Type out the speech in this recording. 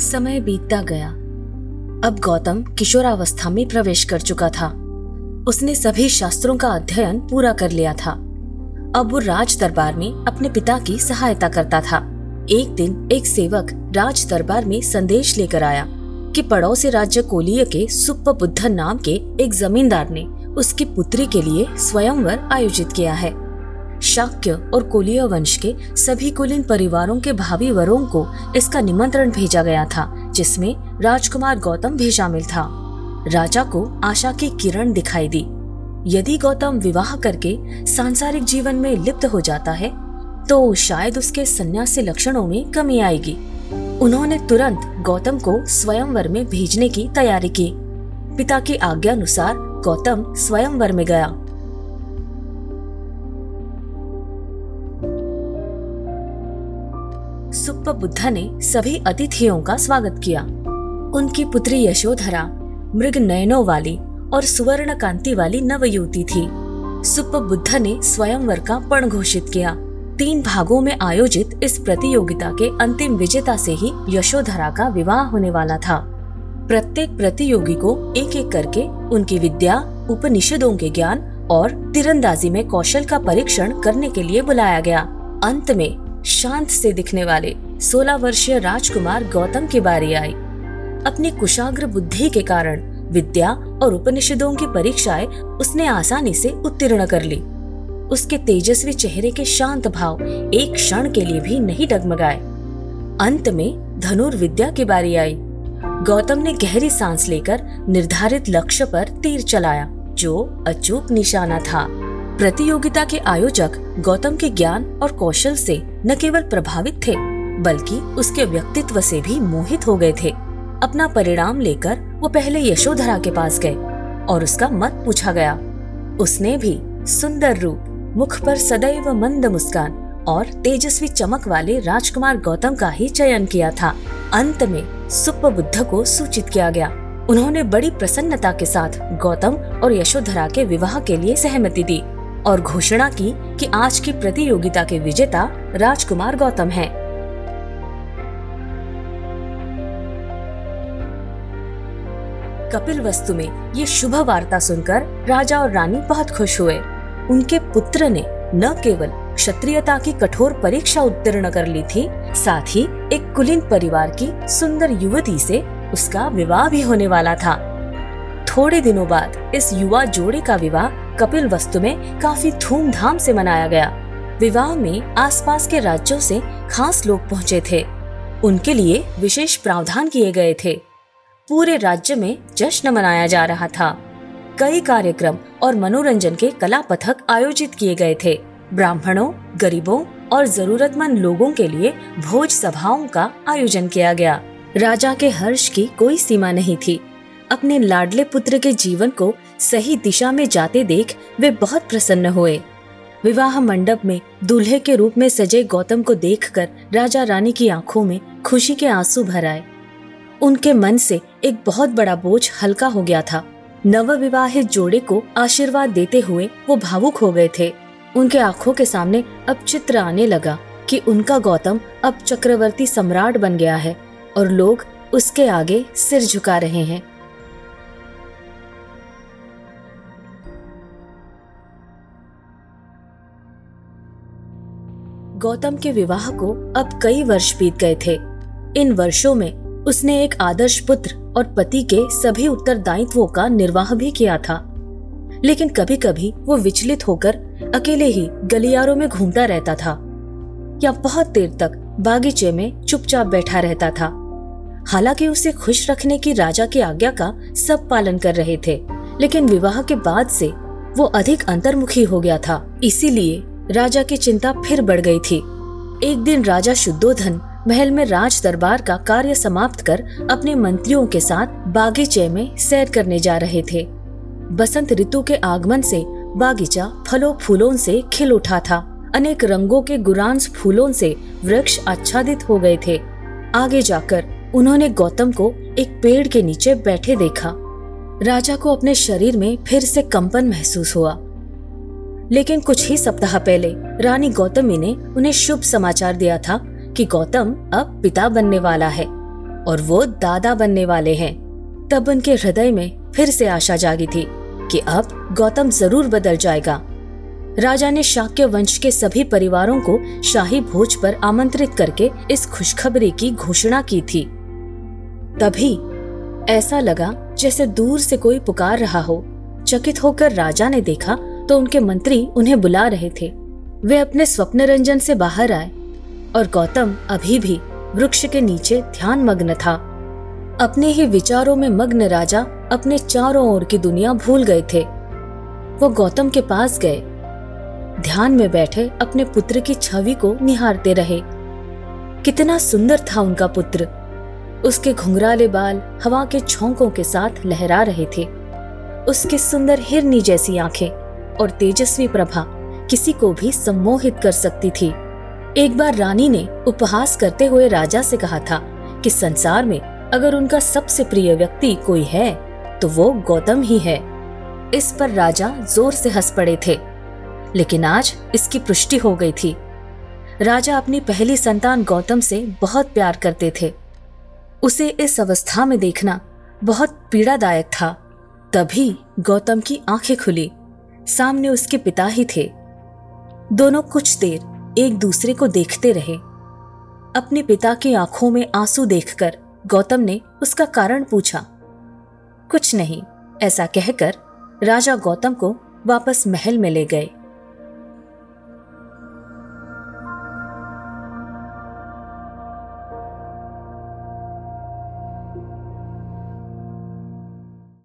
समय बीतता गया। अब गौतम किशोरावस्था में प्रवेश कर चुका था। उसने सभी शास्त्रों का अध्ययन पूरा कर लिया था। अब वो राज दरबार में अपने पिता की सहायता करता था। एक दिन एक सेवक राज दरबार में संदेश लेकर आया कि पड़ोसी राज्य कोलिय के सुप्प नाम के एक जमींदार ने उसकी पुत्री के लिए स्वयंवर आयोजित किया है। शाक्य और कोलिय वंश के सभी कुलीन परिवारों के भावी वरों को इसका निमंत्रण भेजा गया था, जिसमें राजकुमार गौतम भी शामिल था। राजा को आशा की किरण दिखाई दी। यदि गौतम विवाह करके सांसारिक जीवन में लिप्त हो जाता है तो शायद उसके सन्यासी लक्षणों में कमी आएगी। उन्होंने तुरंत गौतम को स्वयंवर में भेजने की तैयारी की। पिता की आज्ञा अनुसार गौतम स्वयंवर में गया। सुप्प बुद्धा ने सभी अतिथियों का स्वागत किया। उनकी पुत्री यशोधरा मृग नयनों वाली और सुवर्ण कांति वाली नव युवती थी। सुप्प बुद्धा ने स्वयंवर का पण घोषित किया। तीन भागों में आयोजित इस प्रतियोगिता के अंतिम विजेता से ही यशोधरा का विवाह होने वाला था। प्रत्येक प्रतियोगी को एक एक करके उनकी विद्या, उपनिषदों के ज्ञान और तीरंदाजी में कौशल का परीक्षण करने के लिए बुलाया गया। अंत में शांत से दिखने वाले 16 वर्षीय राजकुमार गौतम की बारी आई। अपनी कुशाग्र बुद्धि के कारण विद्या और उपनिषदों की परीक्षाएँ उसने आसानी से उत्तीर्ण कर ली। उसके तेजस्वी चेहरे के शांत भाव एक क्षण के लिए भी नहीं डगमगाए। अंत में धनुर्विद्या की बारी आई। गौतम ने गहरी सांस लेकर निर्धारित लक्ष्य पर तीर चलाया, जो अचूक निशाना था। प्रतियोगिता के आयोजक गौतम के ज्ञान और कौशल से न केवल प्रभावित थे, बल्कि उसके व्यक्तित्व से भी मोहित हो गए थे। अपना परिणाम लेकर वो पहले यशोधरा के पास गए और उसका मत पूछा गया। उसने भी सुंदर रूप, मुख पर सदैव मंद मुस्कान और तेजस्वी चमक वाले राजकुमार गौतम का ही चयन किया था। अंत में सुप्प बुद्ध को सूचित किया गया। उन्होंने बड़ी प्रसन्नता के साथ गौतम और यशोधरा के विवाह के लिए सहमति दी। और घोषणा की कि आज की प्रतियोगिता के विजेता राजकुमार गौतम हैं। कपिल वस्तु में ये शुभ वार्ता सुनकर राजा और रानी बहुत खुश हुए उनके पुत्र ने न केवल क्षत्रियता की कठोर परीक्षा उत्तीर्ण कर ली थी, साथ ही एक कुलीन परिवार की सुंदर युवती से उसका विवाह भी होने वाला था थोड़े दिनों बाद इस युवा जोड़े का विवाह कपिल वस्तु में काफ़ी धूमधाम से मनाया गया। विवाह में आसपास के राज्यों से खास लोग पहुँचे थे। उनके लिए विशेष प्रावधान किए गए थे। पूरे राज्य में जश्न मनाया जा रहा था। कई कार्यक्रम और मनोरंजन के कला पथक आयोजित किए गए थे। ब्राह्मणों, गरीबों और जरूरतमंद लोगों के लिए भोज सभाओं का आयोजन किया गया। राजा के हर्ष की कोई सीमा नहीं थी। अपने लाडले पुत्र के जीवन को सही दिशा में जाते देख वे बहुत प्रसन्न हुए। विवाह मंडप में दूल्हे के रूप में सजे गौतम को देखकर राजा रानी की आँखों में खुशी के आँसू भर आए। उनके मन से एक बहुत बड़ा बोझ हल्का हो गया था। नव विवाहित जोड़े को आशीर्वाद देते हुए वो भावुक हो गए थे। उनके आँखों के सामने अब चित्र आने लगा कि उनका गौतम अब चक्रवर्ती सम्राट बन गया है और लोग उसके आगे सिर झुका रहे हैं। गौतम के विवाह को अब कई वर्ष बीत गए थे। इन वर्षों में उसने एक आदर्श पुत्र और पति के सभी उत्तरदायित्वों का निर्वाह भी किया था। लेकिन कभी कभी वो विचलित होकर अकेले ही गलियारों में घूमता रहता था, या बहुत देर तक बागीचे में चुपचाप बैठा रहता था। हालाँकि उसे खुश रखने की राजा की आज्ञा का सब पालन कर रहे थे, लेकिन विवाह के बाद से वो अधिक अंतर्मुखी हो गया था। इसीलिए राजा की चिंता फिर बढ़ गई थी। एक दिन राजा शुद्धोधन महल में राज दरबार का कार्य समाप्त कर अपने मंत्रियों के साथ बागीचे में सैर करने जा रहे थे। बसंत ऋतु के आगमन से बागीचा फलों फूलों से खिल उठा था। अनेक रंगों के गुरांस फूलों से वृक्ष आच्छादित हो गए थे। आगे जाकर उन्होंने गौतम को एक पेड़ के नीचे बैठे देखा। राजा को अपने शरीर में फिर से कंपन महसूस हुआ। लेकिन कुछ ही सप्ताह पहले रानी गौतमी ने उन्हें शुभ समाचार दिया था कि गौतम अब पिता बनने वाला है और वो दादा बनने वाले हैं। तब उनके हृदय में फिर से आशा जागी थी कि अब गौतम ज़रूर बदल जाएगा। राजा ने शाक्य वंश के सभी परिवारों को शाही भोज पर आमंत्रित करके इस खुशखबरी की घोषणा की थी। तभी ऐसा लगा जैसे दूर से कोई पुकार रहा हो। चकित होकर राजा ने देखा तो उनके मंत्री उन्हें बुला रहे थे। वे अपने स्वप्न रंजन से बाहर आए और गौतम अभी भी वृक्ष के नीचे ध्यान मग्न था। अपने ही विचारों में मग्न राजा अपने चारों ओर की दुनिया भूल गए थे। वो गौतम के पास गए। ध्यान में बैठे अपने पुत्र की छवि को निहारते रहे। कितना सुंदर था उनका पुत्र। उसके घुंघराले बाल हवा के छोंकों के साथ लहरा रहे थे। उसकी सुंदर हिरनी जैसी आँखें और तेजस्वी प्रभा किसी को भी सम्मोहित कर सकती थी। एक बार रानी ने उपहास करते हुए राजा से कहा था कि संसार में अगर उनका सबसे प्रिय व्यक्ति कोई है तो वो गौतम ही है। इस पर राजा ज़ोर से हंस पड़े थे, लेकिन आज इसकी पुष्टि हो गई थी। राजा अपनी पहली संतान गौतम से बहुत प्यार करते थे। उसे इस अवस्था में देखना बहुत पीड़ादायक था। तभी गौतम की आँखें खुली। सामने उसके पिता ही थे। दोनों कुछ देर एक दूसरे को देखते रहे। अपने पिता की आँखों में आँसू देखकर गौतम ने उसका कारण पूछा। कुछ नहीं, ऐसा कहकर राजा गौतम को वापस महल में ले गए।